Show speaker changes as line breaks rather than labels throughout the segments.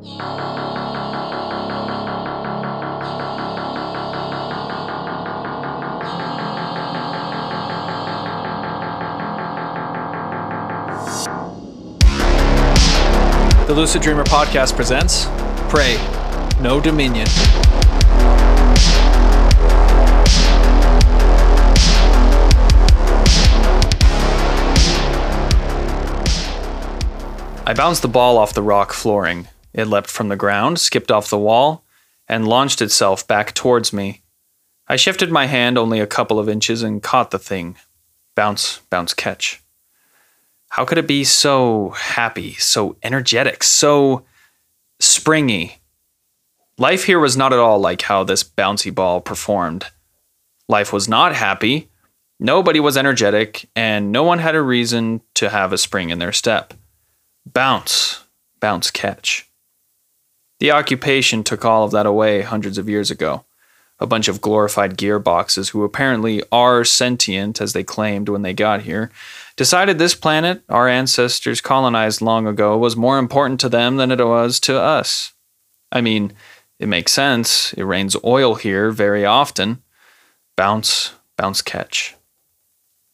The Lucid Dreamer podcast presents Prey, No Dominion. I bounced the ball off the rock flooring. It leapt from the ground, skipped off the wall, and launched itself back towards me. I shifted my hand only a couple of inches and caught the thing. Bounce, bounce, catch. How could it be so happy, so energetic, so springy? Life here was not at all like how this bouncy ball performed. Life was not happy, nobody was energetic, and no one had a reason to have a spring in their step. Bounce, bounce, catch. The occupation took all of that away hundreds of years ago. A bunch of glorified gearboxes who apparently are sentient, as they claimed when they got here, decided this planet our ancestors colonized long ago was more important to them than it was to us. I mean, it makes sense. It rains oil here very often. Bounce, bounce, catch.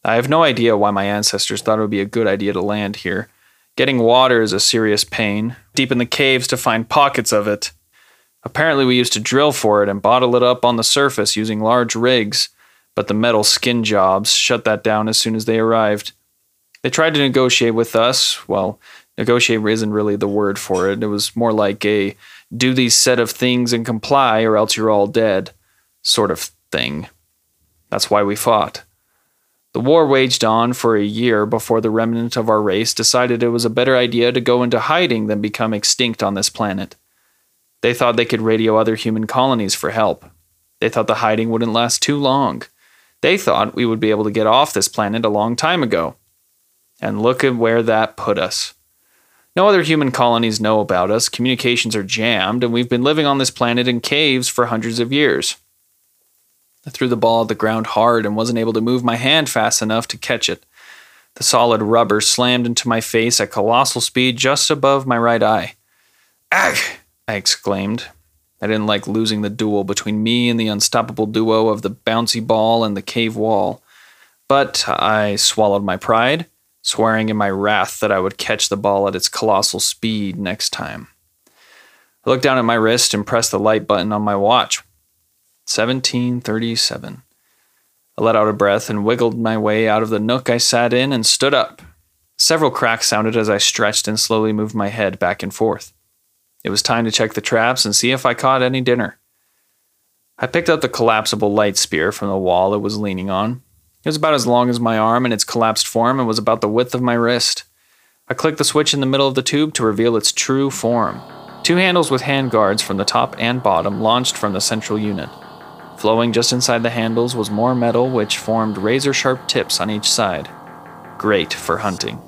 I have no idea why my ancestors thought it would be a good idea to land here. Getting water is a serious pain, deep in the caves to find pockets of it. Apparently, we used to drill for it and bottle it up on the surface using large rigs, but the metal skin jobs shut that down as soon as they arrived. They tried to negotiate with us. Well, negotiate isn't really the word for it. It was more like a do these set of things and comply or else you're all dead sort of thing. That's why we fought. The war waged on for a year before the remnant of our race decided it was a better idea to go into hiding than become extinct on this planet. They thought they could radio other human colonies for help. They thought the hiding wouldn't last too long. They thought we would be able to get off this planet a long time ago. And look at where that put us. No other human colonies know about us, communications are jammed, and we've been living on this planet in caves for hundreds of years. I threw the ball at the ground hard and wasn't able to move my hand fast enough to catch it. The solid rubber slammed into my face at colossal speed just above my right eye. Ag! I exclaimed. I didn't like losing the duel between me and the unstoppable duo of the bouncy ball and the cave wall. But I swallowed my pride, swearing in my wrath that I would catch the ball at its colossal speed next time. I looked down at my wrist and pressed the light button on my watch. 1737. I let out a breath and wiggled my way out of the nook I sat in and stood up. Several cracks sounded as I stretched and slowly moved my head back and forth. It was time to check the traps and see if I caught any dinner. I picked up the collapsible light spear from the wall it was leaning on. It was about as long as my arm in its collapsed form and was about the width of my wrist. I clicked the switch in the middle of the tube to reveal its true form. Two handles with hand guards from the top and bottom launched from the central unit. Flowing just inside the handles was more metal, which formed razor sharp tips on each side. Great for hunting.